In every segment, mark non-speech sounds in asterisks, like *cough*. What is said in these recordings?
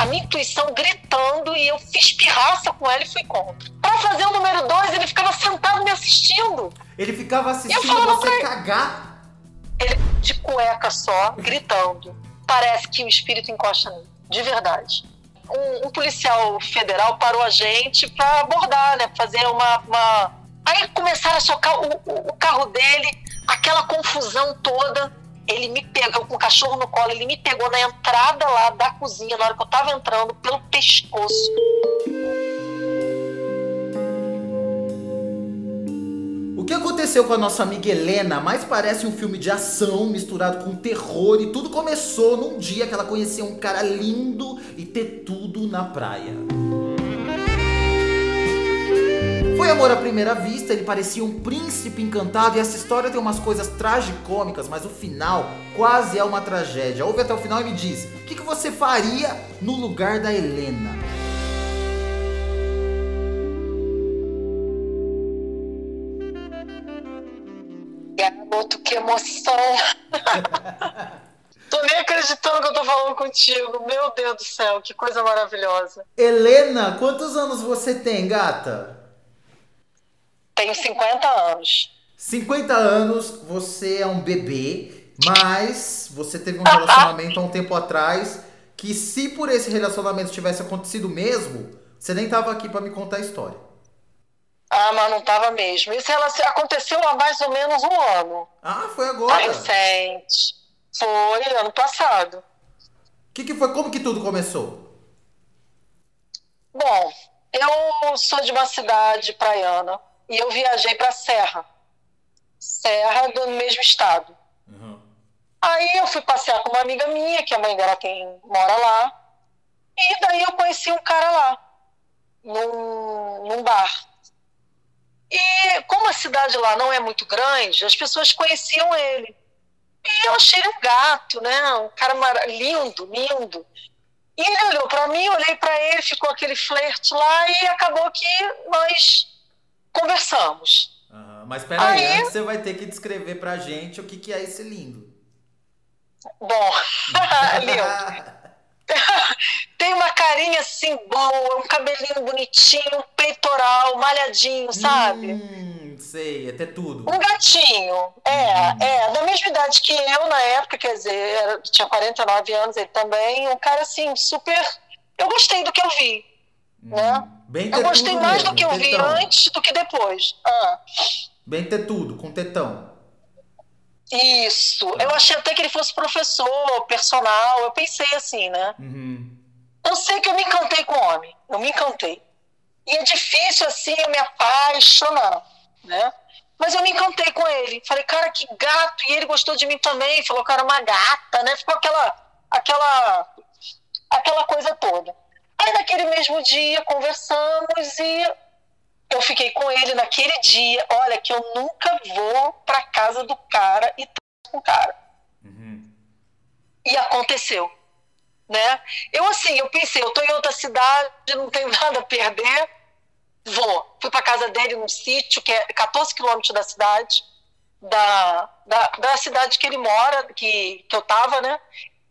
a minha intuição gritando e eu fiz pirraça com ela e fui contra. Pra fazer o número dois, ele ficava sentado me assistindo. Ele ficava assistindo você pra- cagar. Ele de cueca só, gritando. Parece que o espírito encosta nele, de verdade. Um, um policial federal parou a gente pra abordar, né? Fazer uma, uma- Aí começaram a socar o, o- o carro dele, aquela confusão toda. Ele me pegou com o cachorro no colo, ele me pegou na entrada lá da cozinha, na hora que eu tava entrando, pelo pescoço. O que aconteceu com a nossa amiga Helena mais parece um filme de ação misturado com terror e tudo começou num dia que ela conheceu um cara lindo e ter tudo na praia. Foi amor à primeira vista, ele parecia um príncipe encantado e essa história tem umas coisas tragicômicas, mas o final quase é uma tragédia. Ouve até o final e me diz, o que, que você faria no lugar da Helena? Garoto, que emoção! *laughs* tô nem acreditando que eu tô falando contigo. Meu Deus do céu, que coisa maravilhosa. Helena, quantos anos você tem, gata? Tenho 50 anos. 50 anos, você é um bebê, mas você teve um relacionamento há um tempo atrás que se por esse relacionamento tivesse acontecido mesmo, você nem tava aqui pra me contar a história. Ah, mas não tava mesmo. Isso ela- aconteceu há mais ou menos um ano. Ah, foi Tá agora. recente. Foi ano passado. O que, que foi? Como que tudo começou? Bom, eu sou de uma cidade praiana e eu viajei pra Serra. Serra do mesmo estado. Aí eu fui passear com uma amiga minha, que a mãe dela quem mora lá. E daí eu conheci um cara lá, num, num bar. E como a cidade lá não é muito grande, as pessoas conheciam ele. E eu achei ele um gato, né? Um cara mara- lindo, lindo. E ele olhou pra mim, olhei pra ele, ficou aquele flerte lá e acabou que nós conversamos. Aham, Mas peraí, Aí- antes você vai ter que descrever pra gente o que, que é esse lindo. Bom, *laughs* lindo. *laughs* Tem uma carinha assim boa, um cabelinho bonitinho, um peitoral, malhadinho, sabe? Hum, sei, até tudo. Um gatinho. É, é, da mesma idade que eu na época, quer dizer, tinha 49 anos ele também. Um cara assim, super. Eu gostei do que eu vi, né? Bem Eu gostei mais mesmo, do que eu vi tetão. antes do que depois. Ah, Bem ter tudo, com tetão. isso. Eu achei até que ele fosse professor, personal. Eu pensei assim, né? Uhum. Eu sei que eu me encantei com o homem. Eu me encantei. E é difícil, assim, eu me apaixonar, né? Mas eu me encantei com ele. Falei, cara, que gato. E ele gostou de mim também. Falou, cara, uma gata, né? Ficou aquela, aquela, aquela coisa toda. Aí, naquele mesmo dia, conversamos e eu fiquei com ele naquele dia. Olha, que eu nunca vou pra casa do cara e com o cara. Uhum. E aconteceu. Né? Eu assim, eu pensei, eu tô em outra cidade, não tenho *laughs* nada a perder, vou. Fui para casa dele num sítio que é 14 quilômetros da cidade, da, da, da cidade que ele mora, que, que eu tava, né?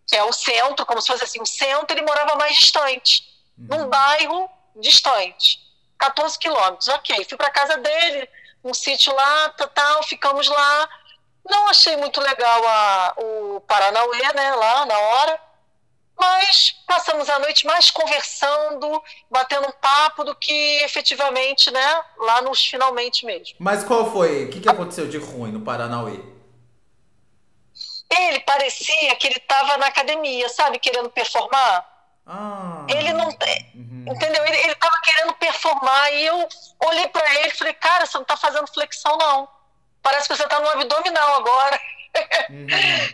Que é o centro, como se fosse assim, o centro, ele morava mais distante, num bairro distante. 14 quilômetros, ok. Fui para casa dele, um sítio lá, tal, tal, ficamos lá. Não achei muito legal a, o Paranauê, né, lá na hora. Mas passamos a noite mais conversando, batendo um papo do que efetivamente, né, lá nos finalmente mesmo. Mas qual foi? O que, que aconteceu de ruim no Paranauê? Ele parecia que ele estava na academia, sabe, querendo performar. Ah. Ele não. Entendeu? Ele, ele tava querendo performar e eu olhei para ele e falei, cara, você não tá fazendo flexão, não. Parece que você tá no abdominal agora.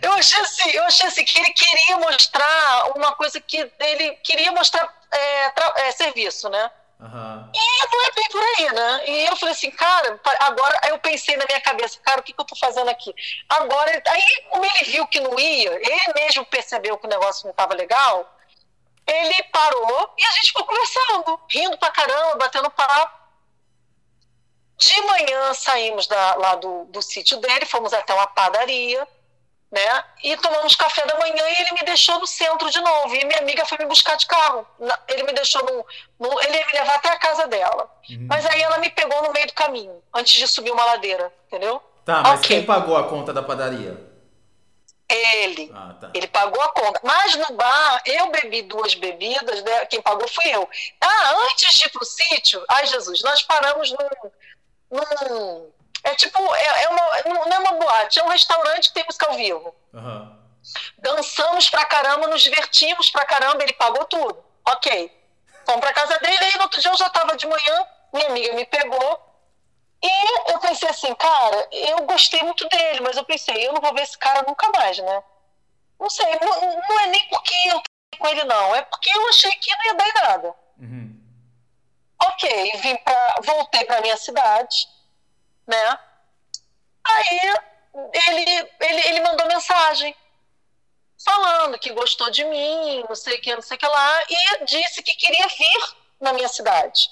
eu achei assim, eu achei assim que ele queria mostrar uma coisa que ele queria mostrar é, é, serviço, né? Aham. E não é bem por aí, né? E eu falei assim, cara, agora aí eu pensei na minha cabeça, cara, o que, que eu tô fazendo aqui? Agora, aí como ele viu que não ia, ele mesmo percebeu que o negócio não tava legal, ele parou e a gente ficou conversando, rindo pra caramba, batendo papo. De manhã saímos da- lá do, do sítio dele, fomos até uma padaria, né? E tomamos café da manhã e ele me deixou no centro de novo. E minha amiga foi me buscar de carro. Ele me deixou no. no ele ia me levar até a casa dela. Uhum. Mas aí ela me pegou no meio do caminho, antes de subir uma ladeira, entendeu? Tá, mas okay. quem pagou a conta da padaria? Ele. Ah, tá. Ele pagou a conta. Mas no bar, eu bebi duas bebidas, né? quem pagou fui eu. Ah, antes de ir pro sítio, ai Jesus, nós paramos num. num é tipo, é, é uma, não é uma boate, é um restaurante que tem música ao vivo. Uhum. Dançamos pra caramba, nos divertimos pra caramba, ele pagou tudo. Ok. Fomos pra casa dele, aí no outro dia eu já tava de manhã, minha amiga me pegou, e eu pensei assim, cara, eu gostei muito dele, mas eu pensei, eu não vou ver esse cara nunca mais, né? Não sei, não, não é nem porque eu tô com ele, não, é porque eu achei que não ia dar em nada. Uhum. Ok, vim pra, voltei pra minha cidade, né? Aí ele, ele, ele mandou mensagem falando que gostou de mim, não sei o que, não sei o que lá, e disse que queria vir na minha cidade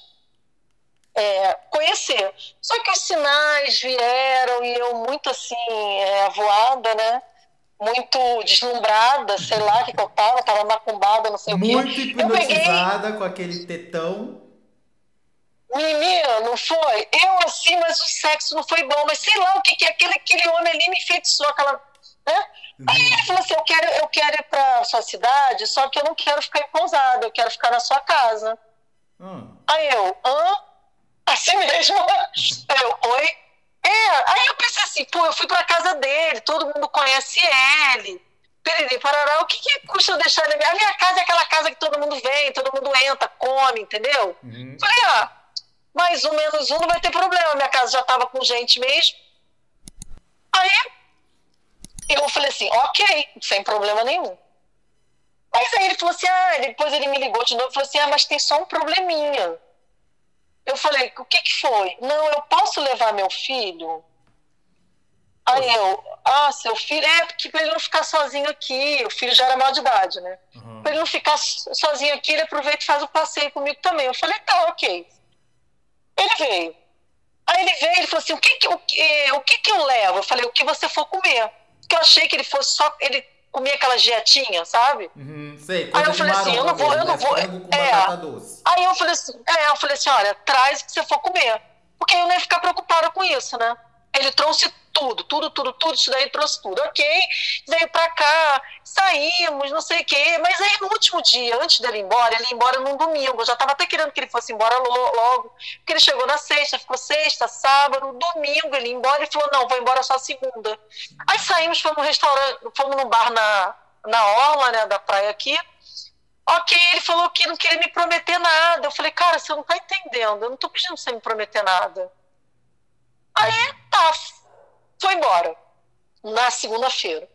é, conhecer. Só que os sinais vieram e eu muito assim, é, voada, né? Muito deslumbrada, sei lá o que, que eu tava, tava macumbada, não sei muito o quê. Muito hipnotizada peguei... com aquele tetão. Menina, não foi? Eu assim, mas o sexo não foi bom, mas sei lá o que, que aquele, aquele homem ali me enfeitiçou, aquela. Né? Uhum. Aí ele falou assim: eu quero, eu quero ir pra sua cidade, só que eu não quero ficar em pousada, eu quero ficar na sua casa. Hum. Aí eu, hã? Assim mesmo. *laughs* Eu, oi? É, aí eu pensei assim, pô, eu fui pra casa dele, todo mundo conhece ele. Periri, parará, o que, que custa eu deixar ele? A minha casa é aquela casa que todo mundo vem, todo mundo entra, come, entendeu? Uhum. Falei, ah, mais um menos um não vai ter problema, minha casa já tava com gente mesmo. Aí eu falei assim, ok, sem problema nenhum. Mas aí ele falou assim, ah, depois ele me ligou de novo e falou assim, ah, mas tem só um probleminha. Eu falei, o que, que foi? Não, eu posso levar meu filho? Aí eu, ah, seu filho, é porque para ele não ficar sozinho aqui, o filho já era maior de idade, né? Uhum. Para ele não ficar sozinho aqui, ele aproveita e faz o passeio comigo também. Eu falei, tá, ok. Ele veio. Aí ele veio, ele falou assim, o que que, o, o que que eu levo? Eu falei, o que você for comer. Porque eu achei que ele fosse só, ele comia aquela dietinha, sabe? Uhum, sei, aí eu falei assim, eu não vou, eu não vou. É, aí eu falei assim, é, eu falei assim, olha, traz o que você for comer. Porque eu não ia ficar preocupada com isso, né? Ele trouxe tudo, tudo, tudo, tudo, isso daí trouxe tudo. Ok, veio pra cá, saímos, não sei o quê. Mas aí no último dia, antes dele ir embora, ele ia embora num domingo. Eu já tava até querendo que ele fosse embora logo. Porque ele chegou na sexta, ficou sexta, sábado, domingo ele ia embora e falou: não, vou embora só segunda. Aí saímos, fomos no restaurante, fomos num bar na, na orla, né, da praia aqui. Ok, ele falou que não queria me prometer nada. Eu falei, cara, você não tá entendendo, eu não tô pedindo pra você me prometer nada. Aí, tá, foi embora, na segunda-feira.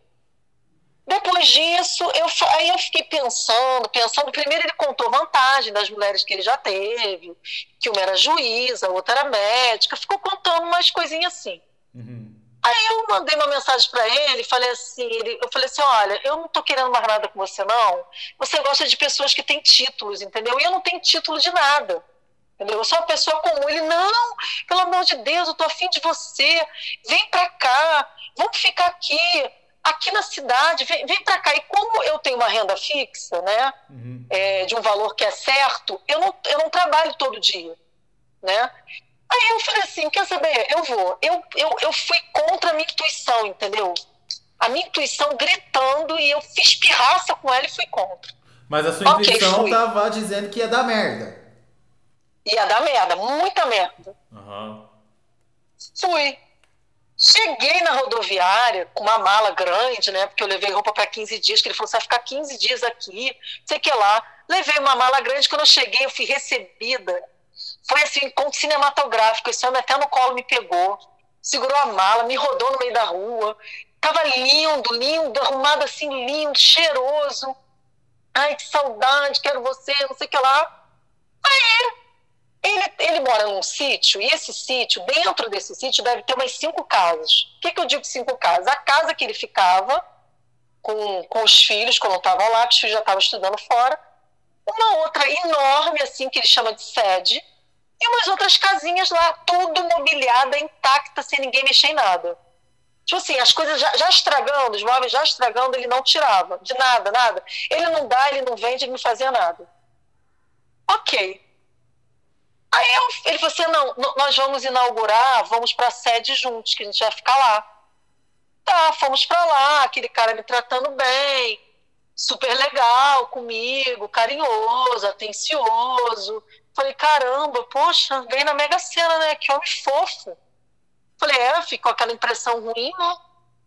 Depois disso, eu, aí eu fiquei pensando, pensando. Primeiro, ele contou vantagem das mulheres que ele já teve, que uma era juíza, a outra era médica, ficou contando umas coisinhas assim. Uhum. Aí eu mandei uma mensagem para ele, falei assim, ele, eu falei assim, olha, eu não tô querendo mais nada com você não. Você gosta de pessoas que têm títulos, entendeu? E eu não tenho título de nada. Entendeu? Eu sou uma pessoa comum. Ele, não, pelo amor de Deus, eu tô afim de você. Vem pra cá, vamos ficar aqui, aqui na cidade, vem, vem pra cá. E como eu tenho uma renda fixa, né, uhum. é, de um valor que é certo, eu não, eu não trabalho todo dia, né? Aí eu falei assim, quer saber, eu vou. Eu, eu, eu fui contra a minha intuição, entendeu? A minha intuição gritando e eu fiz pirraça com ela e fui contra. Mas a sua okay, intuição fui. tava dizendo que ia dar merda. Ia dar merda, muita merda. Uhum. Fui. Cheguei na rodoviária com uma mala grande, né? Porque eu levei roupa para 15 dias, que ele falou: você vai ficar 15 dias aqui, sei que lá. Levei uma mala grande, quando eu cheguei, eu fui recebida. Foi assim, encontro cinematográfico. Esse homem até no colo me pegou, segurou a mala, me rodou no meio da rua. Tava lindo, lindo, arrumado assim, lindo, cheiroso. Ai, que saudade, quero você, não sei o que lá. Aí ele, ele mora num sítio, e esse sítio, dentro desse sítio, deve ter umas cinco casas. O que, que eu digo cinco casas? A casa que ele ficava com, com os filhos, quando estava lá, que os filhos já estavam estudando fora. Uma outra enorme, assim, que ele chama de sede. E umas outras casinhas lá, tudo mobiliada, intacta, sem ninguém mexer em nada. Tipo assim, as coisas já, já, estragando, os móveis já estragando, ele não tirava. De nada, nada. Ele não dá, ele não vende, ele não fazia nada. Ok. Aí eu, ele falou assim: não, nós vamos inaugurar, vamos para a sede juntos, que a gente vai ficar lá. Tá, fomos para lá, aquele cara me tratando bem, super legal comigo, carinhoso, atencioso. Falei, caramba, poxa, veio na Mega Sena, né? Que homem fofo. Falei, é, ficou aquela impressão ruim, né?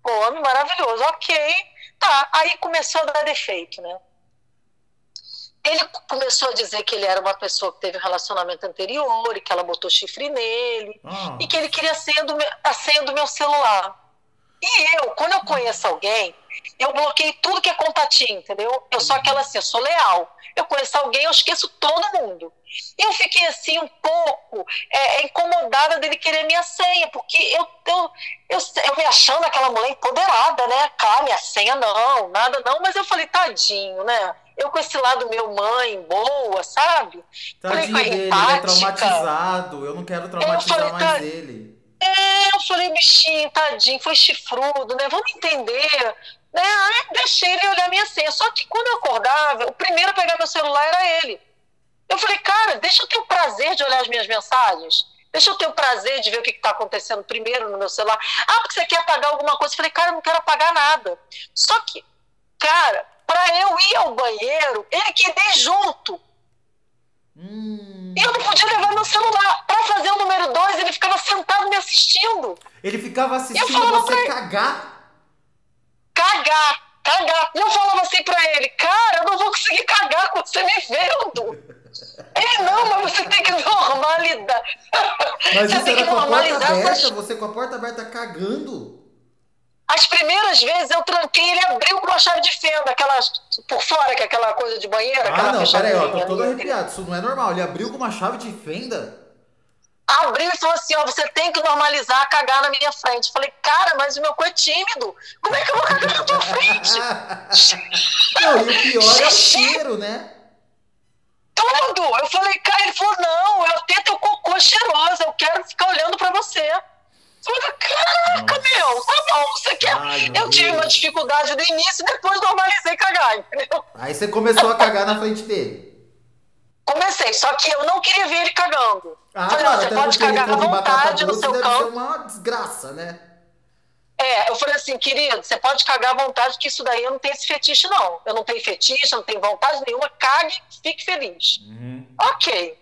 Homem maravilhoso, ok. Tá, aí começou a dar defeito, né? Ele começou a dizer que ele era uma pessoa que teve um relacionamento anterior e que ela botou chifre nele ah. e que ele queria a senha, do meu, a senha do meu celular. E eu, quando eu conheço alguém, eu bloqueei tudo que é contatinho, entendeu? Eu sou aquela assim, eu sou leal. Eu conheço alguém, eu esqueço todo mundo. Eu fiquei assim um pouco é, incomodada dele querer minha senha, porque eu, eu, eu, eu me achando aquela mulher empoderada, né? Cara, minha senha não, nada não, mas eu falei, tadinho, né? Eu com esse lado meu mãe, boa, sabe? Tadinho falei, dele, ele é traumatizado, eu não quero traumatizar falei, mais tá... ele. É, eu falei, bichinho, tadinho, foi chifrudo, né? Vamos entender. Né? Aí deixei ele olhar minha senha. Só que quando eu acordava, o primeiro a pegar meu celular era ele. Eu falei, cara, deixa eu ter o prazer de olhar as minhas mensagens. Deixa eu ter o prazer de ver o que está acontecendo primeiro no meu celular. Ah, porque você quer apagar alguma coisa. Eu falei, cara, eu não quero apagar nada. Só que, cara, para eu ir ao banheiro, ele queria ir junto. Hum. Eu não podia levar meu celular. Para fazer o número dois, ele ficava sentado me assistindo. Ele ficava assistindo você cagar? Cagar, cagar. E eu falava assim pra ele, cara, eu não vou conseguir cagar com você me vendo. Ele, não, mas você tem que *laughs* normalizar. Mas você isso era com a porta aberta, você com a porta aberta cagando? As primeiras vezes eu tranquei, ele abriu com uma chave de fenda, aquelas por fora, que é aquela coisa de banheiro. Ah, não, peraí, ó, tô todo arrepiado. Isso não é normal. Ele abriu com uma chave de fenda? Abriu e falou assim: ó, você tem que normalizar cagar na minha frente. Falei, cara, mas o meu cu é tímido. Como é que eu vou cagar na tua frente? *laughs* não, e o pior é o cheiro, né? Tudo! Eu falei, cara, ele falou: não, eu tenho teu cocô cheiroso, eu quero ficar olhando pra você. Falei, caraca, Nossa. meu, tá bom, você quer. Ai, eu tive uma dificuldade no início, depois normalizei cagar, entendeu? Aí você começou a cagar na frente dele. Comecei, só que eu não queria ver ele cagando. Ah, Falei, você pode cagar à vontade no seu canto. Uma desgraça, né? É, eu falei assim, querido, você pode cagar à vontade, que isso daí eu não tenho esse fetiche, não. Eu não tenho fetiche, não tenho vontade nenhuma, cague, fique feliz. Uhum. Ok.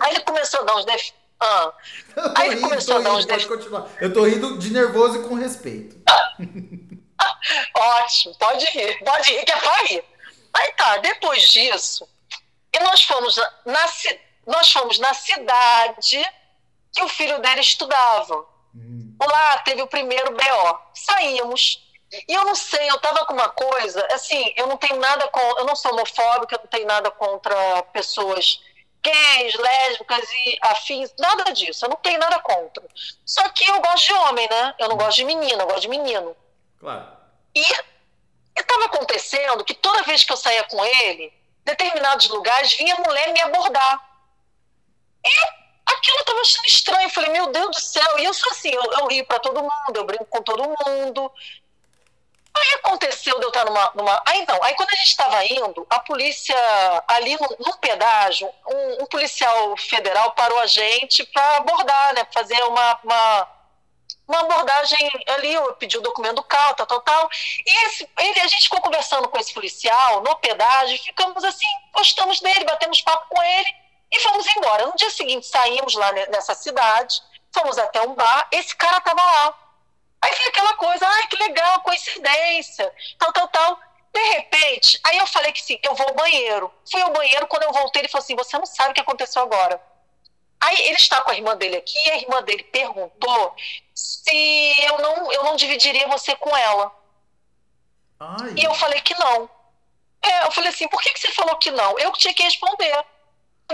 Aí ele começou a dar uns def... Ah. Aí ele começou a dar uns def... continuar. Eu tô rindo de nervoso e com respeito. *laughs* Ótimo, pode rir, pode rir, que é pra rir. Aí tá, depois disso, e nós fomos na, na nós fomos na cidade que o filho dela estudava. Hum. Lá teve o primeiro BO. Saímos. E eu não sei, eu tava com uma coisa, assim, eu não tenho nada com. Eu não sou homofóbica, eu não tenho nada contra pessoas gays, lésbicas e afins, nada disso, eu não tenho nada contra. Só que eu gosto de homem, né? Eu não gosto de menina, eu gosto de menino. Claro. E estava acontecendo que toda vez que eu saía com ele, determinados lugares vinha mulher me abordar. E aquilo estava achando estranho. Eu falei, meu Deus do céu. E eu sou assim, eu, eu rio para todo mundo, eu brinco com todo mundo. Aí aconteceu de eu estar numa. numa... Aí não, aí quando a gente estava indo, a polícia, ali no, no pedágio, um, um, policial federal parou a gente para abordar, né? Fazer uma, uma, uma, abordagem ali, eu pedi o documento do carro, tal, tal, tal. E esse, ele, a gente ficou conversando com esse policial no pedágio, ficamos assim, gostamos dele, batemos papo com ele e fomos embora. No dia seguinte, saímos lá nessa cidade, fomos até um bar, esse cara estava lá. Aí foi aquela coisa, ai, que legal, coincidência, tal, tal, tal. De repente, aí eu falei que sim, eu vou ao banheiro. Fui ao banheiro, quando eu voltei, ele falou assim: você não sabe o que aconteceu agora. Aí ele está com a irmã dele aqui, e a irmã dele perguntou se eu não, eu não dividiria você com ela. Ai. E eu falei que não. É, eu falei assim, por que, que você falou que não? Eu que tinha que responder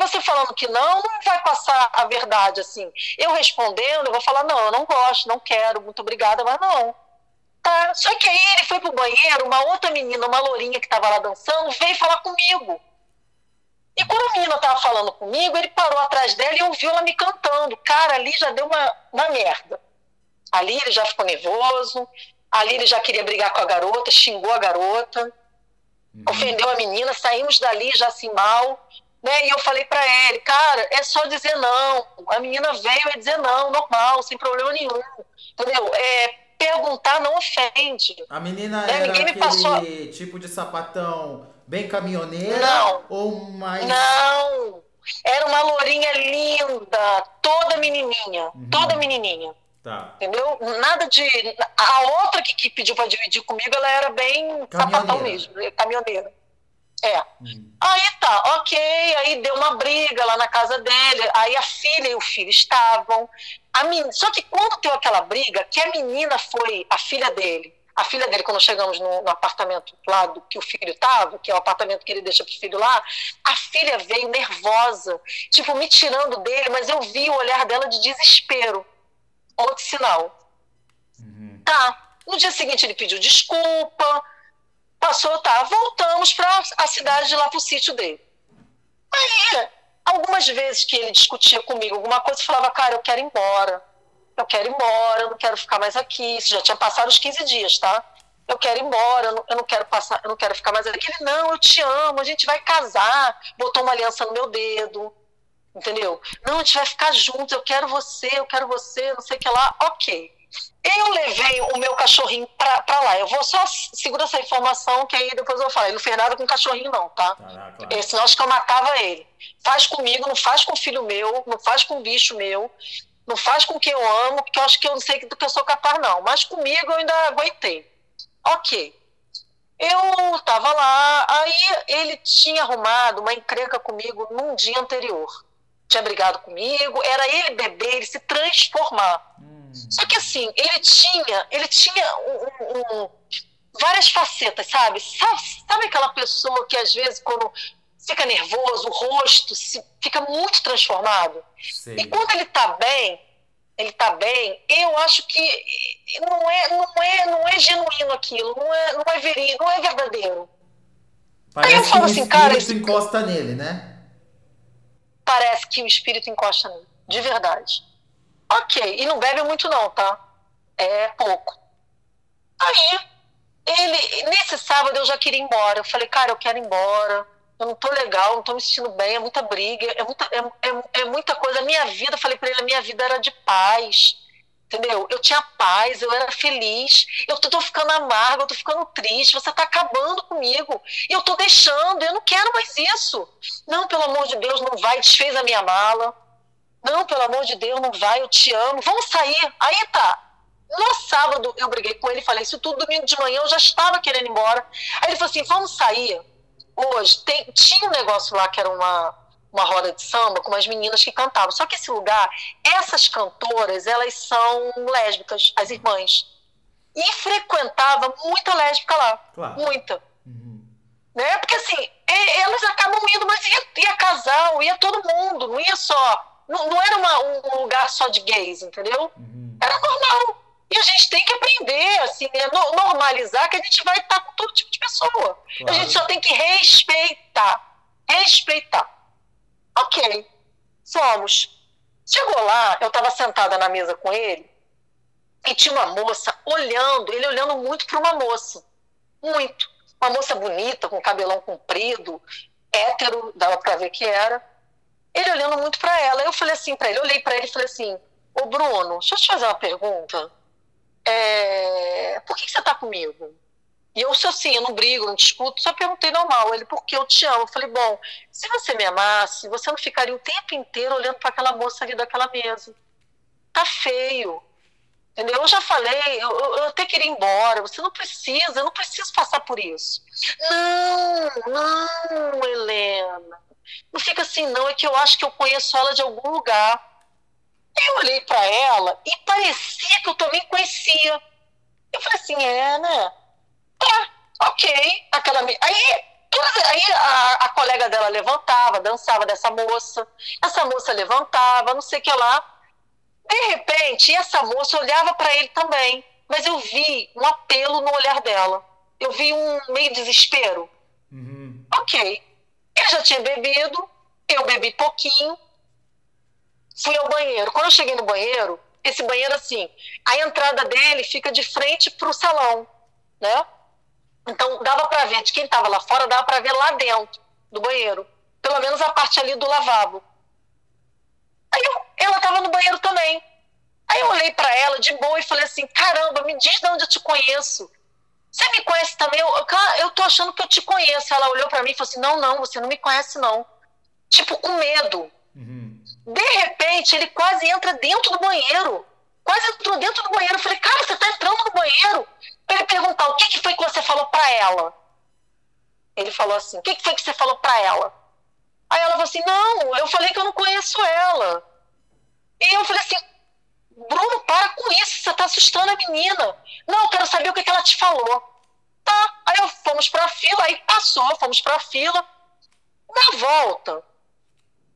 você falando que não, não vai passar a verdade assim. Eu respondendo, eu vou falar, não, eu não gosto, não quero, muito obrigada, mas não. Tá? Só que aí ele foi pro banheiro, uma outra menina, uma lourinha que estava lá dançando, veio falar comigo. E quando a menina estava falando comigo, ele parou atrás dela e ouviu ela me cantando. Cara, ali já deu uma, uma merda. Ali ele já ficou nervoso, ali ele já queria brigar com a garota, xingou a garota, uhum. ofendeu a menina, saímos dali já assim mal. Né? E eu falei para ele, cara, é só dizer não. A menina veio e dizer não, normal, sem problema nenhum. Entendeu? É, perguntar não ofende. A menina né? era Ninguém aquele passou... tipo de sapatão bem caminhoneira? Não. Ou mais... Não. Era uma lourinha linda, toda menininha, uhum. toda menininha. Tá. Entendeu? Nada de. A outra que, que pediu para dividir comigo, ela era bem sapatão mesmo, caminhoneira. É. Uhum. Aí tá, ok. Aí deu uma briga lá na casa dele. Aí a filha e o filho estavam. A menina, só que quando deu aquela briga, que a menina foi, a filha dele, a filha dele, quando chegamos no, no apartamento lá do que o filho estava, que é o apartamento que ele deixa pro filho lá, a filha veio nervosa, tipo, me tirando dele, mas eu vi o olhar dela de desespero. Outro sinal. Uhum. Tá. No dia seguinte ele pediu desculpa, passou, tá, voltamos para a cidade de lá pro sítio dele. Aí, algumas vezes que ele discutia comigo alguma coisa, eu falava, cara, eu quero ir embora eu quero ir embora, eu não quero ficar mais aqui. Isso já tinha passado os 15 dias, tá? Eu quero ir embora, eu não, eu não quero passar, eu não quero ficar mais aqui. Ele, não, eu te amo, a gente vai casar. Botou uma aliança no meu dedo, entendeu? Não, a gente vai ficar juntos, eu quero você, eu quero você, não sei o que lá. Ok. Eu levei o meu cachorrinho pra, pra lá. Eu vou só segurar essa informação que aí depois eu vou falar. Ele não fez nada com o cachorrinho, não, tá? Caraca. É, senão acho que eu matava ele. Faz comigo, não faz com o filho meu, não faz com o bicho meu. Não faz com quem eu amo, porque eu acho que eu não sei do que eu sou capaz, não. Mas comigo eu ainda aguentei. Ok. Eu estava lá, aí ele tinha arrumado uma encrenca comigo num dia anterior. Tinha brigado comigo, era ele beber, ele se transformar. Hum. Só que assim, ele tinha, ele tinha um, um, várias facetas, sabe? sabe? Sabe aquela pessoa que às vezes, quando fica nervoso, o rosto se, fica muito transformado. Sim. E quando ele está bem, ele está bem, eu acho que não é, não é, não é genuíno aquilo, não é, não é verídico, não é verdadeiro. Parece Aí eu falo assim, cara, o espírito encosta nele, né? Parece que o espírito encosta nele, de verdade. Ok, e não bebe muito não, tá? É pouco. Aí, ele, nesse sábado eu já queria ir embora. Eu falei, cara, eu quero ir embora eu não tô legal, não tô me sentindo bem, é muita briga, é muita, é, é, é muita coisa. A minha vida, eu falei para ele, a minha vida era de paz, entendeu? Eu tinha paz, eu era feliz, eu tô, tô ficando amarga, eu tô ficando triste, você tá acabando comigo, e eu tô deixando, eu não quero mais isso. Não, pelo amor de Deus, não vai, desfez a minha mala. Não, pelo amor de Deus, não vai, eu te amo, vamos sair. Aí tá, no sábado eu briguei com ele e falei isso tudo domingo de manhã, eu já estava querendo ir embora. Aí ele falou assim: vamos sair hoje tem, tinha um negócio lá que era uma, uma roda de samba com umas meninas que cantavam. Só que esse lugar, essas cantoras, elas são lésbicas, as irmãs. E frequentava muita lésbica lá. Claro. Muita. Uhum. Né? Porque assim, elas acabam indo, mas ia, ia casal, ia todo mundo, não ia só. Não, não era uma, um lugar só de gays, entendeu? Uhum. Era normal. E a gente tem que aprender, assim, né? normalizar que a gente vai estar com todo tipo de pessoa. Claro. A gente só tem que respeitar. Respeitar. Ok. Fomos. Chegou lá, eu estava sentada na mesa com ele e tinha uma moça olhando, ele olhando muito para uma moça. Muito. Uma moça bonita, com cabelão comprido, hétero, dava para ver que era. Ele olhando muito para ela. Eu falei assim para ele, olhei para ele e falei assim: Ô Bruno, deixa eu te fazer uma pergunta é, por que, que você está comigo? E eu, assim, eu não brigo, não discuto, só perguntei normal. Ele, porque eu te amo. Eu falei, bom, se você me amasse, você não ficaria o tempo inteiro olhando para aquela moça ali daquela mesa. Tá feio. Entendeu? Eu já falei, eu, eu, até queria ir embora. Você não precisa, eu não preciso passar por isso. Não, não, Helena. Não fica assim, não. É que eu acho que eu conheço ela de algum lugar. Eu olhei para ela e parecia que eu também conhecia. Eu falei assim, é, né? Tá, ok. Aquela, aí aí a, a, colega dela levantava, dançava dessa moça. Essa moça levantava, não sei o que lá. De repente, essa moça olhava para ele também. Mas eu vi um apelo no olhar dela. Eu vi um meio desespero. Uhum. Ok. Ele já tinha bebido, eu bebi pouquinho fui ao banheiro. Quando eu cheguei no banheiro, esse banheiro assim, a entrada dele fica de frente para o salão, né? Então dava para ver, de quem estava lá fora, dava para ver lá dentro do banheiro, pelo menos a parte ali do lavabo. Aí eu, ela estava no banheiro também. Aí eu olhei para ela de boa e falei assim: caramba, me diz de onde eu te conheço. Você me conhece também? Eu, eu, tô achando que eu te conheço. Ela olhou para mim e falou assim: não, não, você não me conhece, não. Tipo, com medo. Uhum. De repente, ele quase entra dentro do banheiro. Quase entrou dentro do banheiro. Eu falei, cara, você tá entrando no banheiro? Pra ele perguntar, o que, que foi que você falou para ela? Ele falou assim, o que, que foi que você falou para ela? Aí ela falou assim, não, eu falei que eu não conheço ela. E eu falei assim, Bruno, para com isso, você tá assustando a menina. Não, eu quero saber o que, que ela te falou. Tá, aí eu, fomos pra fila, aí passou, fomos pra fila. Na volta,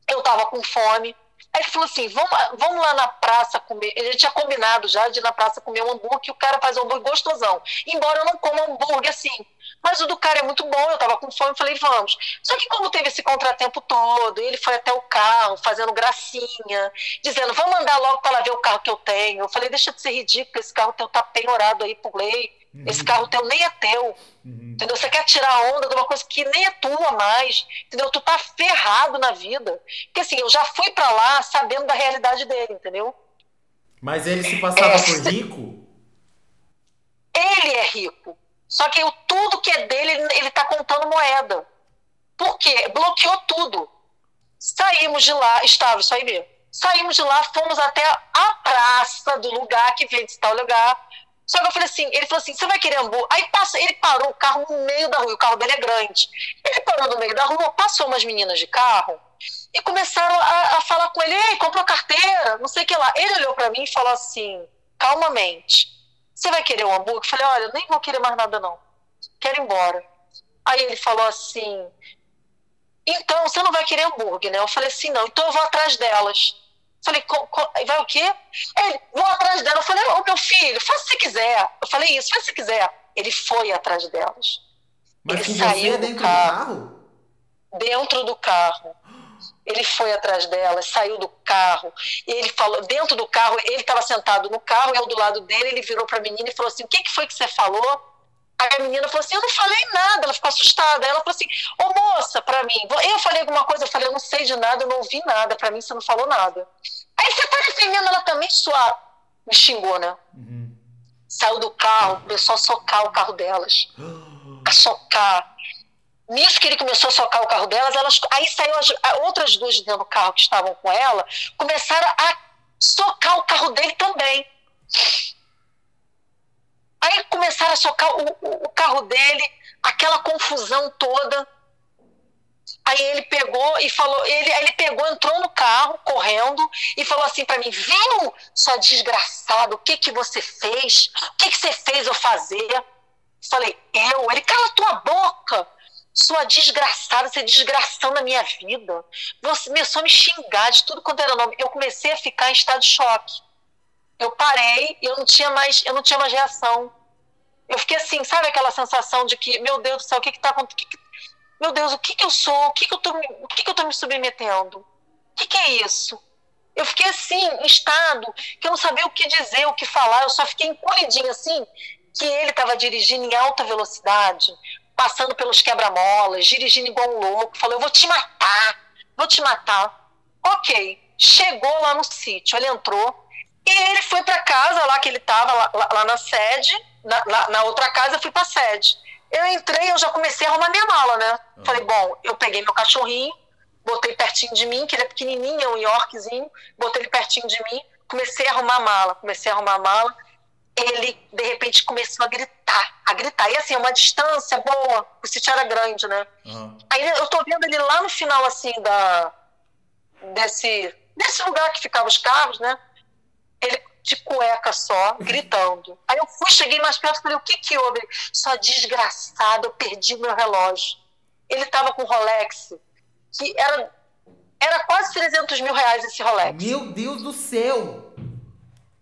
eu tava com fome. Aí ele falou assim: vamos, vamos lá na praça comer. Ele tinha combinado já de ir na praça comer um hambúrguer, o cara faz um hambúrguer gostosão. Embora eu não coma hambúrguer assim. Mas o do cara é muito bom, eu tava com fome, falei, vamos. Só que como teve esse contratempo todo, ele foi até o carro, fazendo gracinha, dizendo, vamos mandar logo para lá ver o carro que eu tenho. Eu falei, deixa de ser ridículo, esse carro teu tá penhorado aí por lei. Uhum. Esse carro teu nem é teu. Uhum. Entendeu? Você quer tirar a onda de uma coisa que nem é tua mais. Entendeu? Tu tá ferrado na vida. Porque assim, eu já fui para lá sabendo da realidade dele, entendeu? Mas ele se passava é, por rico? Ele é rico. Só que eu, tudo que é dele, ele está contando moeda. Por quê? Bloqueou tudo. Saímos de lá, estava isso aí mesmo. Saímos de lá, fomos até a praça do lugar que vende tal lugar. Só que eu falei assim, ele falou assim, você vai querer hambúrguer? Aí passa, ele parou o carro no meio da rua, o carro dele é grande. Ele parou no meio da rua, passou umas meninas de carro e começaram a, a falar com ele, ei, comprou carteira, não sei o que lá. Ele olhou para mim e falou assim, calmamente, você vai querer um hambúrguer? Eu falei, olha, nem vou querer mais nada não. Quero ir embora. Aí ele falou assim, então você não vai querer hambúrguer, né? Eu falei assim, não, então eu vou atrás delas. Falei, vai o quê? Ele, vou atrás dela. Eu falei, ô meu filho, faça se quiser. Eu falei isso, faça se quiser. Ele foi atrás delas. Mas ele saiu dentro do carro. do carro? Dentro do carro. Ele foi atrás dela, saiu do carro. E ele falou, dentro do carro, ele estava sentado no carro, eu do lado dele, ele virou para a menina e falou assim: O que, que foi que você falou? Aí a menina falou assim: Eu não falei nada. Ela ficou assustada. Aí ela falou assim: Ô moça, para mim, eu falei alguma coisa? Eu falei: Eu não sei de nada, eu não ouvi nada. Para mim, você não falou nada. Aí você tá defendendo ela também, sua. Me xingou, né? Uhum. Saiu do carro, começou a socar o carro delas. a socar. Nisso que ele começou a socar o carro delas, elas, aí saiu as outras duas dentro do carro que estavam com ela, começaram a socar o carro dele também. Aí começaram a socar o, o, carro dele, aquela confusão toda. Aí ele pegou e falou, ele, ele pegou, entrou no carro, correndo, e falou assim para mim: Viu, sua desgraçada, o que que você fez? O que que você fez eu fazer? Falei, eu? Ele, cala tua boca sua desgraçada, você desgraçando a minha vida. Você começou a me xingar de tudo quanto era nome. Eu comecei a ficar em estado de choque. Eu parei, eu não tinha mais, eu não tinha mais reação. Eu fiquei assim, sabe aquela sensação de que, meu Deus do céu, o que está acontecendo? Meu Deus, o que, que eu sou? O que, que eu tô, o que, que eu tô me submetendo? O que, que é isso? Eu fiquei assim, em estado, que eu não sabia o que dizer, o que falar. Eu só fiquei encolhidinha assim, que ele estava dirigindo em alta velocidade, passando pelos quebra-molas, dirigindo igual um louco, falou: Eu vou te matar, vou te matar. Ok, chegou lá no sítio, ele entrou e ele foi para casa lá que ele estava, lá, lá, na sede, na, na, na outra casa eu fui para sede. Eu entrei, eu já comecei a arrumar minha mala, né? Uhum. Falei, bom, eu peguei meu cachorrinho, botei pertinho de mim, que ele é pequenininho, é um Yorkzinho, botei ele pertinho de mim, comecei a arrumar a mala, comecei a arrumar a mala ele de repente começou a gritar, a gritar. E assim, uma distância boa, o sítio era grande, né? Uhum. Aí eu tô vendo ele lá no final, assim, da, desse, desse lugar que ficavam os carros, né? Ele de cueca só, gritando. Aí eu fui, cheguei mais perto e falei, o que que houve? Só desgraçado, eu perdi meu relógio. Ele tava com Rolex, que era, era quase 300 mil reais esse Rolex. Meu Deus do céu!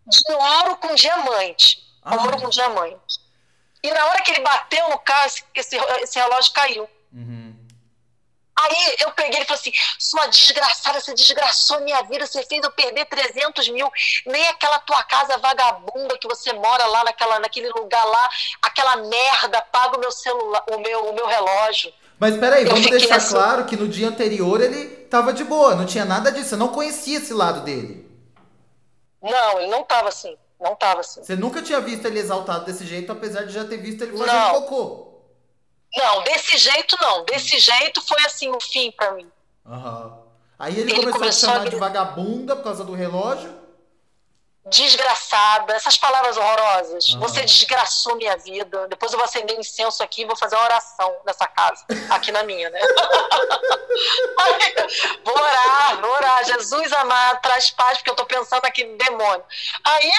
de ouro com diamante. Ah. Ouro com diamante. E na hora que ele bateu no carro, esse, esse relógio caiu. Uhum. Aí eu peguei ele falou assim: sua desgraçada, você desgraçou minha vida, você fez eu perder 300 mil, nem aquela tua casa vagabunda que você mora lá naquela, naquele lugar lá, aquela merda, paga o meu celular, o meu, o meu relógio. Mas peraí, vamos deixar assim... claro que no dia anterior ele tava de boa, não tinha nada disso, você não conhecia esse lado dele. Não, ele não tava assim, não tava assim. Você nunca tinha visto ele exaltado desse jeito, apesar de já ter visto ele fazendo não. cocô. Não, desse jeito não. Desse jeito foi assim o fim para mim. Uhum. Aí ele, ele começou, começou, a chamar a... de vagabunda por causa do relógio? Desgraçada, essas palavras horrorosas. Uhum. Você desgraçou minha vida. Depois eu vou acender incenso aqui e vou fazer uma oração nessa casa, aqui na minha, né? *laughs* vou orar, vou orar. Jesus amado, traz paz, porque eu tô pensando aqui no demônio. Aí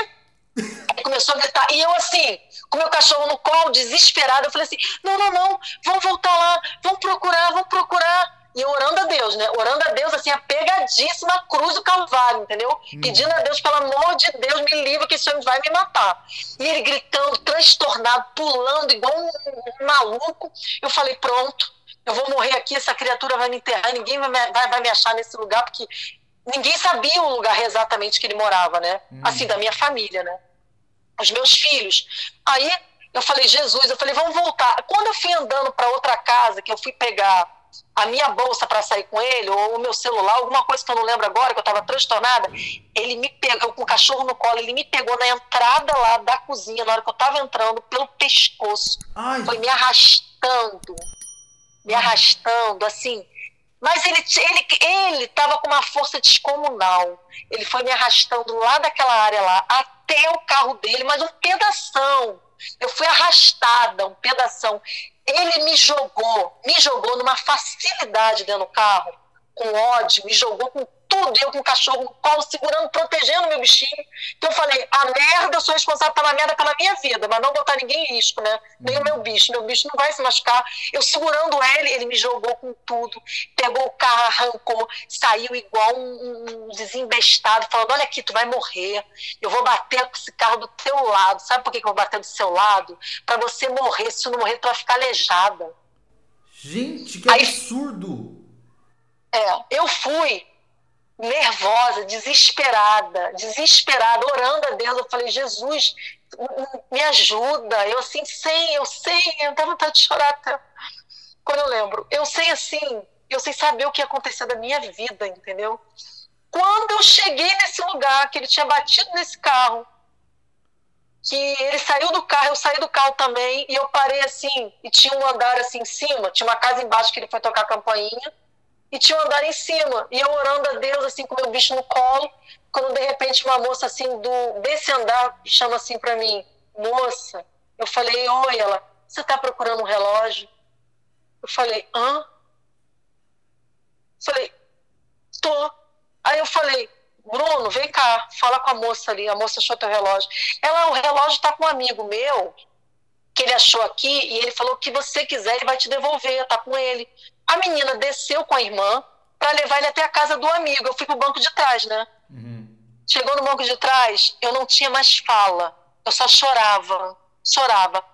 Aí começou a gritar. E eu, assim, com meu cachorro no colo, desesperado, eu falei assim: não, não, não, vamos voltar lá, vamos procurar, vamos procurar. E orando a Deus, né? Orando a Deus, assim, apegadíssima cruz do Calvário, entendeu? Hum. Pedindo a Deus, pelo amor de Deus, me livre que esse homem vai me matar. E ele gritando, transtornado, pulando, igual um, um maluco. Eu falei: pronto, eu vou morrer aqui, essa criatura vai me enterrar, ninguém vai, vai, vai me achar nesse lugar, porque ninguém sabia o lugar exatamente que ele morava, né? Hum. Assim, da minha família, né? Os meus filhos. Aí eu falei, Jesus, eu falei, vamos voltar. Quando eu fui andando para outra casa, que eu fui pegar a minha bolsa para sair com ele, ou o meu celular, alguma coisa que eu não lembro agora, que eu estava transtornada, ele me pegou, com o cachorro no colo, ele me pegou na entrada lá da cozinha, na hora que eu estava entrando, pelo pescoço. Ai. Foi me arrastando, me arrastando, assim. Mas ele ele estava com uma força descomunal. Ele foi me arrastando lá daquela área lá até o carro dele, mas um pedação. Eu fui arrastada, um pedação. Ele me jogou, me jogou numa facilidade dentro do carro, com ódio, me jogou com tudo, eu com o cachorro no colo, segurando, protegendo meu bichinho. Então eu falei, a merda, eu sou responsável pela merda pela minha vida, mas não botar ninguém em risco, né? Nem o meu bicho, meu bicho não vai se machucar. Eu segurando ele, ele me jogou com tudo, pegou o carro, arrancou, saiu igual um, um desembestado, falando, olha aqui, tu vai morrer, eu vou bater com esse carro do teu lado. Sabe por que, que eu vou bater do seu lado? Para você morrer, se não morrer, tu vai ficar aleijada. Gente, que Aí, absurdo! É, eu fui nervosa, desesperada, desesperada, orando a Deus. Eu falei, Jesus, me ajuda. Eu assim, sem, eu sei, eu dá vontade de chorar até quando eu lembro. Eu sei assim, eu sei saber o que ia acontecer da minha vida, entendeu? Quando eu cheguei nesse lugar, que ele tinha batido nesse carro, que ele saiu do carro, eu saí do carro também, e eu parei assim, e tinha um andar assim em cima, tinha uma casa embaixo que ele foi tocar a campainha, e tinha um andar em cima. E eu orando a Deus, assim, com meu bicho no colo, quando de repente uma moça, assim, do, desse andar, chama assim para mim, moça. Eu falei, oi, ela, você tá procurando um relógio? Eu falei, hã? Falei, tô. Aí eu falei, Bruno, vem cá, fala com a moça ali. A moça achou teu relógio. Ela, o relógio tá com um amigo meu, que ele achou aqui, e ele falou que você quiser, ele vai te devolver, tá com ele. A menina desceu com a irmã para levar ele até a casa do amigo. Eu fui pro banco de trás, né? Uhum. Chegou no banco de trás, eu não tinha mais fala. Eu só chorava, chorava.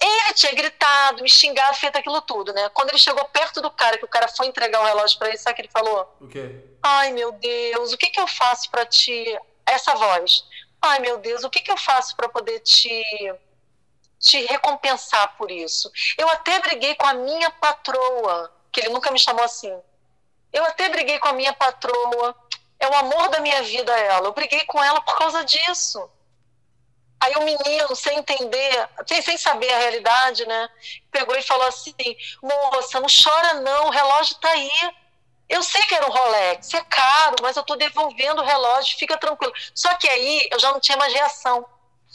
Ele tinha gritado, me xingado, feito aquilo tudo, né? Quando ele chegou perto do cara, que o cara foi entregar o relógio para ele, sabe o que ele falou? O quê? Ai, meu Deus, o que que eu faço para te... Essa voz. Ai, meu Deus, o que que eu faço para poder te te recompensar por isso? Eu até briguei com a minha patroa que ele nunca me chamou assim. Eu até briguei com a minha patroa, é o amor da minha vida ela. Eu briguei com ela por causa disso. Aí o menino, sem entender, sem saber a realidade, né, pegou e falou assim: moça, não chora não, o relógio tá aí. Eu sei que era um Rolex, é caro, mas eu tô devolvendo o relógio, fica tranquilo. Só que aí eu já não tinha mais reação.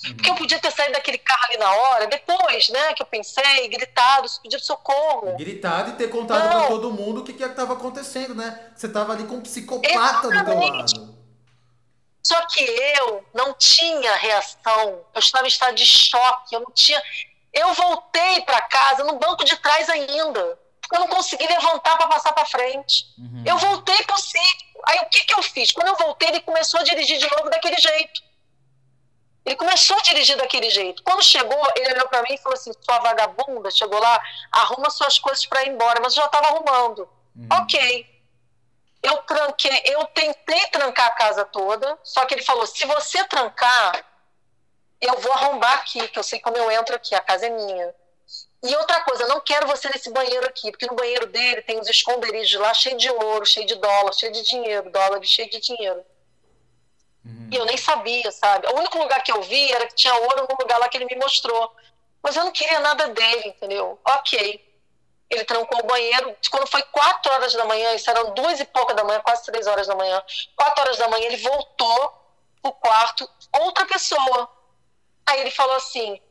Porque eu podia ter saído daquele carro ali na hora, depois, né, que eu pensei, gritado, pedido socorro. Gritado e ter contado para todo mundo o que que estava acontecendo, né? Você estava ali com um psicopata Exatamente. do teu lado. Só que eu não tinha reação, eu estava em estado de choque, eu não tinha. Eu voltei para casa no banco de trás ainda, porque eu não consegui levantar para passar para frente. Uhum. Eu voltei para o sítio. Aí o que, que eu fiz? Quando eu voltei, ele começou a dirigir de novo daquele jeito. Ele começou a dirigir daquele jeito. Quando chegou, ele olhou para mim e falou assim: sua vagabunda, chegou lá, arruma suas coisas para ir embora. Mas eu já estava arrumando. Uhum. Ok. Eu tranquei, eu tentei trancar a casa toda, só que ele falou: se você trancar, eu vou arrombar aqui, que eu sei como eu entro aqui, a casa é minha. E outra coisa, não quero você nesse banheiro aqui, porque no banheiro dele tem os esconderijos lá cheio de ouro, cheio de dólar, cheio de dinheiro, dólar cheio de dinheiro. E eu nem sabia, sabe? O único lugar que eu vi era que tinha ouro no lugar lá que ele me mostrou. Mas eu não queria nada dele, entendeu? Ok. Ele trancou o banheiro. Quando foi quatro horas da manhã, isso eram duas e pouca da manhã, quase três horas da manhã. Quatro horas da manhã, ele voltou pro quarto, outra pessoa. Aí ele falou assim: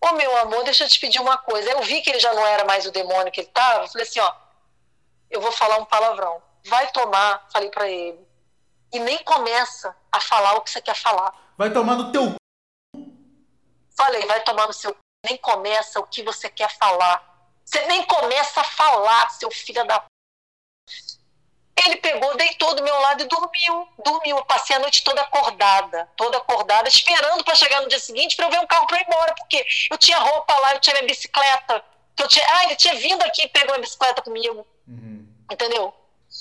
Ô meu amor, deixa eu te pedir uma coisa. Eu vi que ele já não era mais o demônio que ele estava. Falei assim: Ó, eu vou falar um palavrão. Vai tomar, falei para ele. E nem começa a falar o que você quer falar. Vai tomar no teu. Falei, vai tomar no seu. Nem começa o que você quer falar. Você nem começa a falar, seu filho da. Ele pegou, deitou do meu lado e dormiu. Dormiu. Eu passei a noite toda acordada, toda acordada, esperando para chegar no dia seguinte para eu ver um carro para ir embora, porque eu tinha roupa lá, eu tinha minha bicicleta. Eu tinha, ah, ele tinha vindo aqui e pegou a bicicleta comigo. Uhum. Entendeu?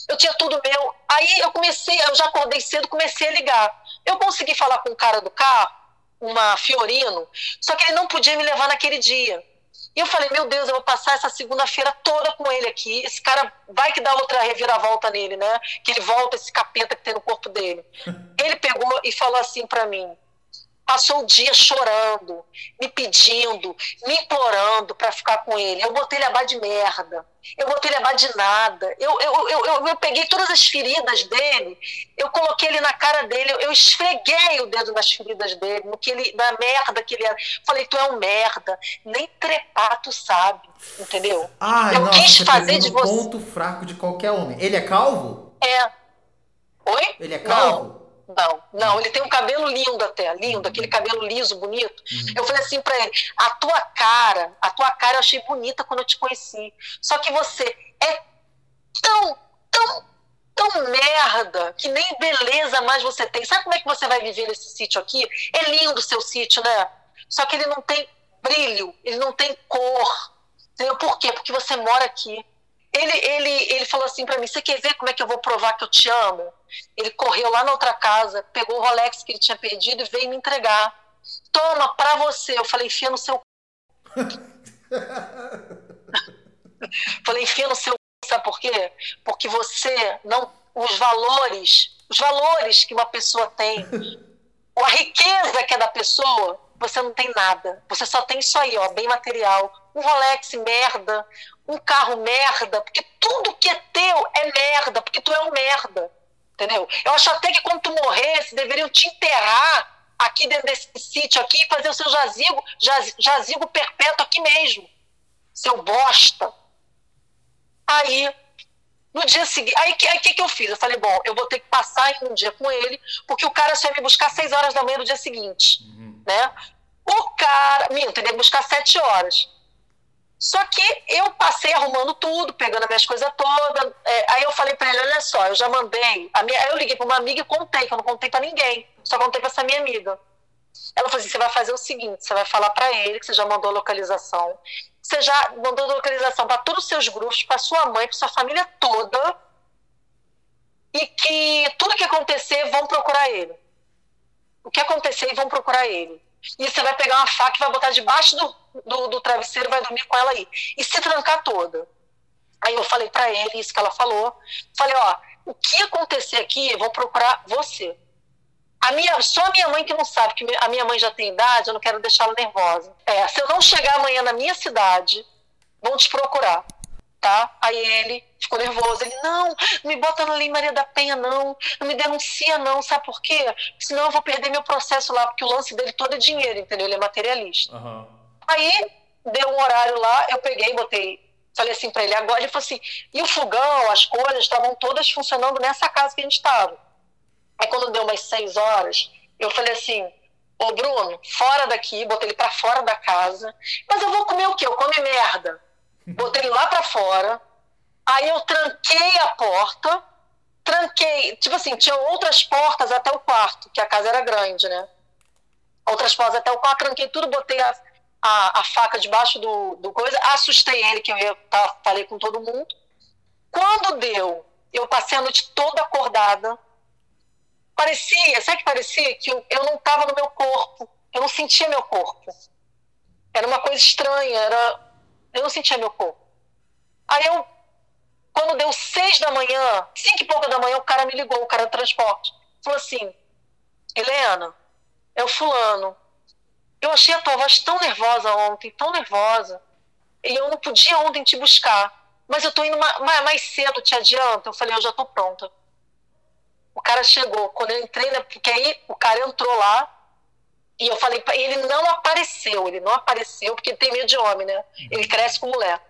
Eu tinha tudo meu. Aí eu comecei, eu já acordei cedo, comecei a ligar. Eu consegui falar com o cara do carro, uma Fiorino, só que ele não podia me levar naquele dia. E eu falei, meu Deus, eu vou passar essa segunda-feira toda com ele aqui. Esse cara vai que dá outra reviravolta nele, né? Que ele volta esse capeta que tem no corpo dele. *laughs* Ele pegou e falou assim para mim: passou o dia chorando, me pedindo, me implorando para ficar com ele. Eu botei ele a de merda, eu botei ele a de nada. Eu, eu, eu, eu, eu, peguei todas as feridas dele, eu coloquei ele na cara dele, eu, esfreguei o dedo nas feridas dele, no que ele, na merda que ele era. Falei, tu é um merda, nem trepar tu sabe, entendeu? Ai, eu nossa, quis fazer de você. ponto fraco de qualquer homem. Ele é calvo? É. Oi? Ele é calvo? Não. Não, não, ele tem um cabelo lindo até, lindo, aquele cabelo liso, bonito. Uhum. Eu falei assim para ele: a tua cara, a tua cara eu achei bonita quando eu te conheci. Só que você é tão, tão, tão merda que nem beleza mais você tem. Sabe como é que você vai viver nesse sítio aqui? É lindo o seu sítio, né? Só que ele não tem brilho, ele não tem cor. Entendeu? Por quê? Porque você mora aqui. Ele, ele, ele falou assim para mim: Você quer ver como é que eu vou provar que eu te amo? Ele correu lá na outra casa, pegou o Rolex que ele tinha perdido e veio me entregar. Toma, pra você. Eu falei: Enfia no seu. *laughs* falei: Enfia no seu. Sabe por quê? Porque você não. Os valores, os valores que uma pessoa tem, a riqueza que é da pessoa, você não tem nada. Você só tem isso aí, ó, bem material. Um Rolex merda, um carro merda, porque tudo que é teu é merda, porque tu é um merda. Entendeu? Eu acho até que quando tu morresse, deveriam te enterrar aqui dentro desse sítio aqui e fazer o seu jazigo, jaz, jazigo perpétuo aqui mesmo. Seu bosta. Aí, no dia seguinte, aí o que, que, que eu fiz? Eu falei, bom, eu vou ter que passar um dia com ele, porque o cara só ia me buscar 6 horas da manhã no dia seguinte. Uhum. Né? O cara, minto, ele ia buscar 7 horas. Só que eu passei arrumando tudo, pegando as minhas coisas todas. É, aí eu falei para ele: olha só, eu já mandei. A minha, aí eu liguei para uma amiga e contei, que eu não contei para ninguém, só contei para essa minha amiga. Ela falou assim: você vai fazer o seguinte: você vai falar para ele que você já mandou localização, você já mandou localização para todos os seus grupos, para sua mãe, para sua família toda, e que tudo que acontecer vão procurar ele. O que acontecer, vão procurar ele. E você vai pegar uma faca e vai botar debaixo do, do, do travesseiro vai dormir com ela aí. E se trancar toda. Aí eu falei para ele isso que ela falou. Falei, ó, o que acontecer aqui, eu vou procurar você. A minha, só a minha mãe que não sabe, que a minha mãe já tem idade, eu não quero deixá-la nervosa. É, se eu não chegar amanhã na minha cidade, vão te procurar tá? Aí ele ficou nervoso. Ele, não, não me bota na Lei Maria da Penha, não. Não me denuncia, não. Sabe por quê? Senão eu vou perder meu processo lá, porque o lance dele todo é dinheiro, entendeu? Ele é materialista. Uhum. Aí, deu um horário lá, eu peguei, botei, falei assim para ele agora. Ele falou assim, e o fogão, as coisas, estavam todas funcionando nessa casa que a gente estava. Aí, quando deu umas seis horas, eu falei assim, ô Bruno, fora daqui, botei ele para fora da casa. Mas eu vou comer o quê? Eu come merda botei ele lá para fora, aí eu tranquei a porta, tranquei, tipo assim, tinha outras portas até o quarto, que a casa era grande, né? Outras portas até o quarto, tranquei tudo, botei a, a, a faca debaixo do, do coisa, assustei ele, que eu ia, tá, falei com todo mundo. Quando deu, eu passei a noite toda acordada. Parecia, sabe que parecia? Que eu, eu não estava no meu corpo. Eu não sentia meu corpo. Era uma coisa estranha, era... eu não sentia meu corpo. Aí eu, quando deu seis da manhã, cinco e pouca da manhã, o cara me ligou, o cara do transporte. Falou assim, Helena, é o fulano. Eu achei a tua voz tão nervosa ontem, tão nervosa. E eu não podia ontem te buscar. Mas eu tô indo mais, cedo, te adianta? Eu falei, eu já tô pronta. O cara chegou. Quando eu entrei, né, porque aí o cara entrou lá, e eu falei, ele não apareceu, ele não apareceu, porque ele tem medo de homem, né? Ele cresce com mulher.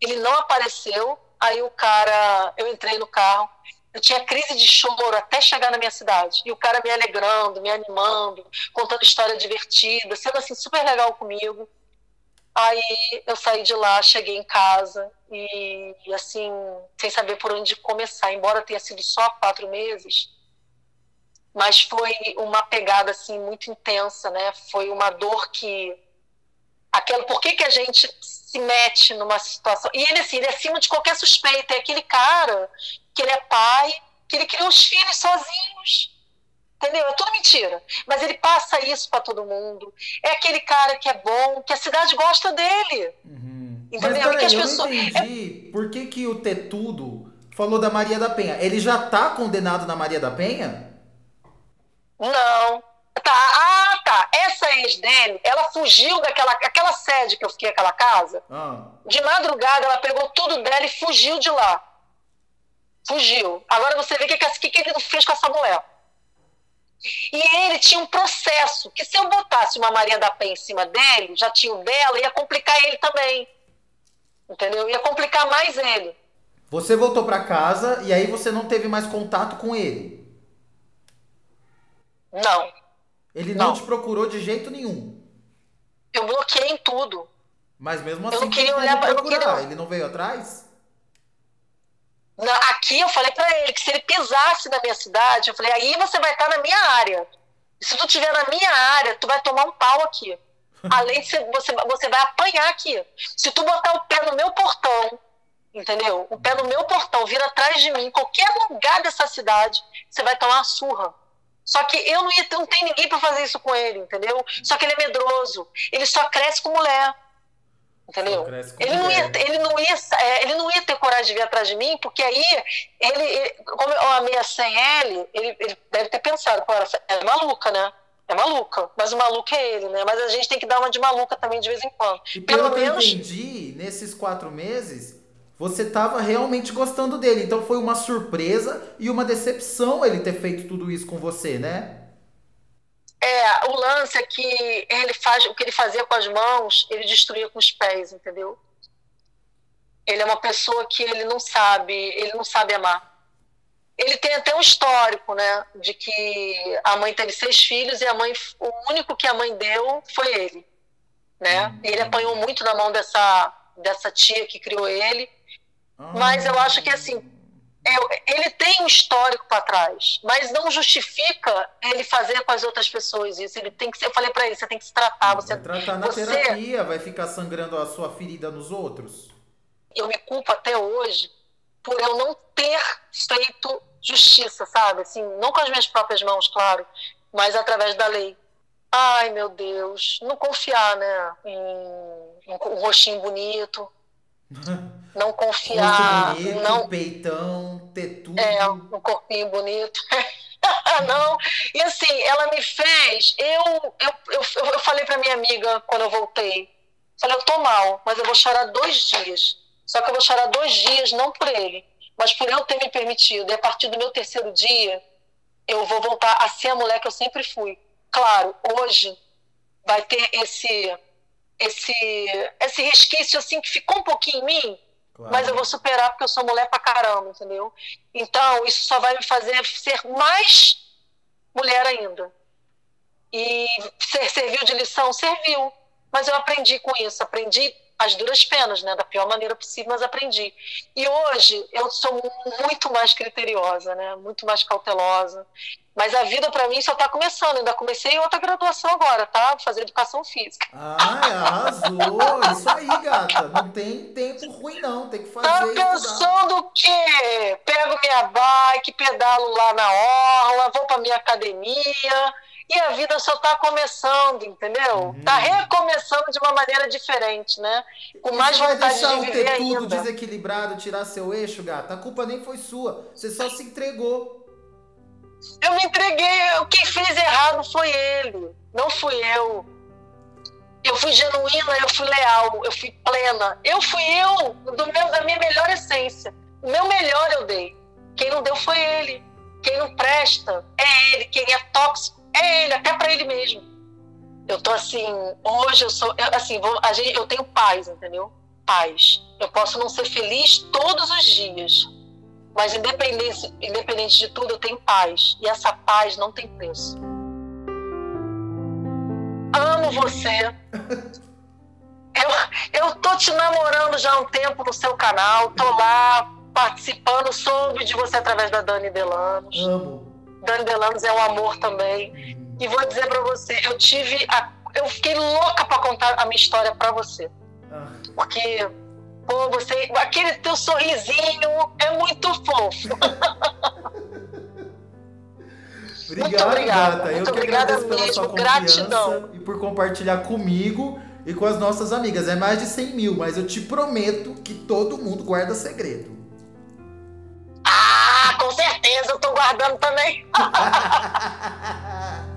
Ele não apareceu, aí o cara, eu entrei no carro, eu tinha crise de choro até chegar na minha cidade. E o cara me alegrando, me animando, contando história divertida, sendo assim super legal comigo. Aí eu saí de lá, cheguei em casa e, assim, sem saber por onde começar, embora tenha sido só quatro meses, mas foi uma pegada assim muito intensa, né? Foi uma dor que aquela por que, que a gente se mete numa situação e ele assim ele é acima de qualquer suspeita é aquele cara que ele é pai que ele criou os filhos sozinhos entendeu é tudo mentira mas ele passa isso para todo mundo é aquele cara que é bom que a cidade gosta dele uhum. entendeu mas, peraí, as pessoas eu não entendi é... por que que o Tetudo falou da Maria da Penha ele já tá condenado na Maria da Penha não. Tá, ah, tá. Essa ex dele, ela fugiu daquela aquela sede que eu fiquei, aquela casa. Ah. De madrugada, ela pegou tudo dela e fugiu de lá. Fugiu. Agora você vê o que, que, que ele fez com essa mulher. E ele tinha um processo que se eu botasse uma Maria da Penha em cima dele, já tinha o dela, ia complicar ele também. Entendeu? Ia complicar mais ele. Você voltou para casa e aí você não teve mais contato com ele? Não. Ele não, não te procurou de jeito nenhum. Eu bloqueei em tudo. Mas mesmo assim, eu não queria olhar para procurar. Ele não veio atrás? Não, aqui eu falei para ele que se ele pisasse na minha cidade, eu falei, aí você vai estar na minha área. Se tu estiver na minha área, tu vai tomar um pau aqui. *laughs* Além de ser, você, você vai apanhar aqui. Se tu botar o pé no meu portão, entendeu? O pé no meu portão, vir atrás de mim, qualquer lugar dessa cidade, você vai tomar uma surra. Só que eu não, ia, não tem ninguém para fazer isso com ele, entendeu? Só que ele é medroso. Ele só cresce com mulher. Entendeu? Ele não, ia, ele, não ia, é, ele não ia ter coragem de vir atrás de mim, porque aí ele, ele como eu ameacei ele, ele, ele deve ter pensado, pô, é maluca, né? É maluca, mas o maluco é ele, né? Mas a gente tem que dar uma de maluca também de vez em quando. E pelo, pelo menos... eu entendi, nesses quatro meses, você estava realmente gostando dele. Então foi uma surpresa e uma decepção ele ter feito tudo isso com você, né? É, o lance é que ele faz o que ele fazia com as mãos, ele destruía com os pés, entendeu? Ele é uma pessoa que ele não sabe, ele não sabe amar. Ele tem até um histórico, né, de que a mãe teve seis filhos e a mãe, o único que a mãe deu foi ele, né? Ele apanhou muito na mão dessa dessa tia que criou ele mas eu acho que assim, é, ele tem um histórico para trás, mas não justifica ele fazer com as outras pessoas isso. Ele tem que ser, eu falei para ele, você tem que se tratar. Você, vai tratar na você, terapia, vai ficar sangrando a sua ferida nos outros. Eu me culpo até hoje por eu não ter feito justiça, sabe? Assim, não com as minhas próprias mãos, claro, mas através da lei. Ai, meu Deus, não confiar, né, em, um rostinho bonito, *laughs* não confiar, bonito, não peitão, ter tudo. É, um corpinho bonito. *laughs* não, e assim, ela me fez, eu eu, eu, eu falei para minha amiga quando eu voltei, falei, eu tô mal, mas eu vou chorar dois dias. Só que eu vou chorar dois dias não por ele, mas por eu ter me permitido. E a partir do meu terceiro dia, eu vou voltar a ser a mulher que eu sempre fui. Claro, hoje vai ter esse esse, esse resquício assim que ficou um pouquinho em mim, claro. mas eu vou superar porque eu sou mulher pra caramba, entendeu? Então, isso só vai me fazer ser mais mulher ainda. E ser, serviu de lição? Serviu. Mas eu aprendi com isso, aprendi as duras penas, né, da pior maneira possível, mas aprendi. E hoje eu sou muito mais criteriosa, né, muito mais cautelosa, Mas a vida para mim só tá começando. Ainda comecei outra graduação agora, tá? Fazer educação física. Ah, arrasou! Isso aí, gata. Não tem tempo ruim, não. Tem que fazer. Tá pensando o quê? Pego minha bike, pedalo lá na orla, vou pra minha academia. E a vida só tá começando, entendeu? Uhum. Tá recomeçando de uma maneira diferente, né? Com mais você vontade vai deixar de viver ter tudo ainda. desequilibrado, tirar seu eixo, gata? A culpa nem foi sua. Você só se entregou. Eu me entreguei. Quem fez errado foi ele, não fui eu. Eu fui genuína, eu fui leal, eu fui plena. Eu fui eu, do meu, da minha melhor essência. O meu melhor eu dei. Quem não deu foi ele. Quem não presta é ele. Quem é tóxico é ele, até para ele mesmo. Eu tô assim, hoje eu sou, eu, assim, vou, a gente, eu tenho paz, entendeu? Paz. Eu posso não ser feliz todos os dias, mas independente, independente de tudo, eu tenho paz. E essa paz não tem preço. Amo você. Eu, eu tô te namorando já há um tempo no seu canal, tô lá participando, soube de você através da Dani Delanos. Amo. Dani Delanos é um amor também. E vou dizer para você, eu tive a, eu fiquei louca para contar a minha história para você. Ah. Porque pô, você, aquele teu sorrisinho é muito fofo. *laughs* Obrigado, Muito obrigada, gata. Eu muito que obrigada mesmo, sua confiança gratidão. e por compartilhar comigo e com as nossas amigas. É mais de 100 mil, mas eu te prometo que todo mundo guarda segredo. Ah, com certeza, eu tô guardando também. *laughs*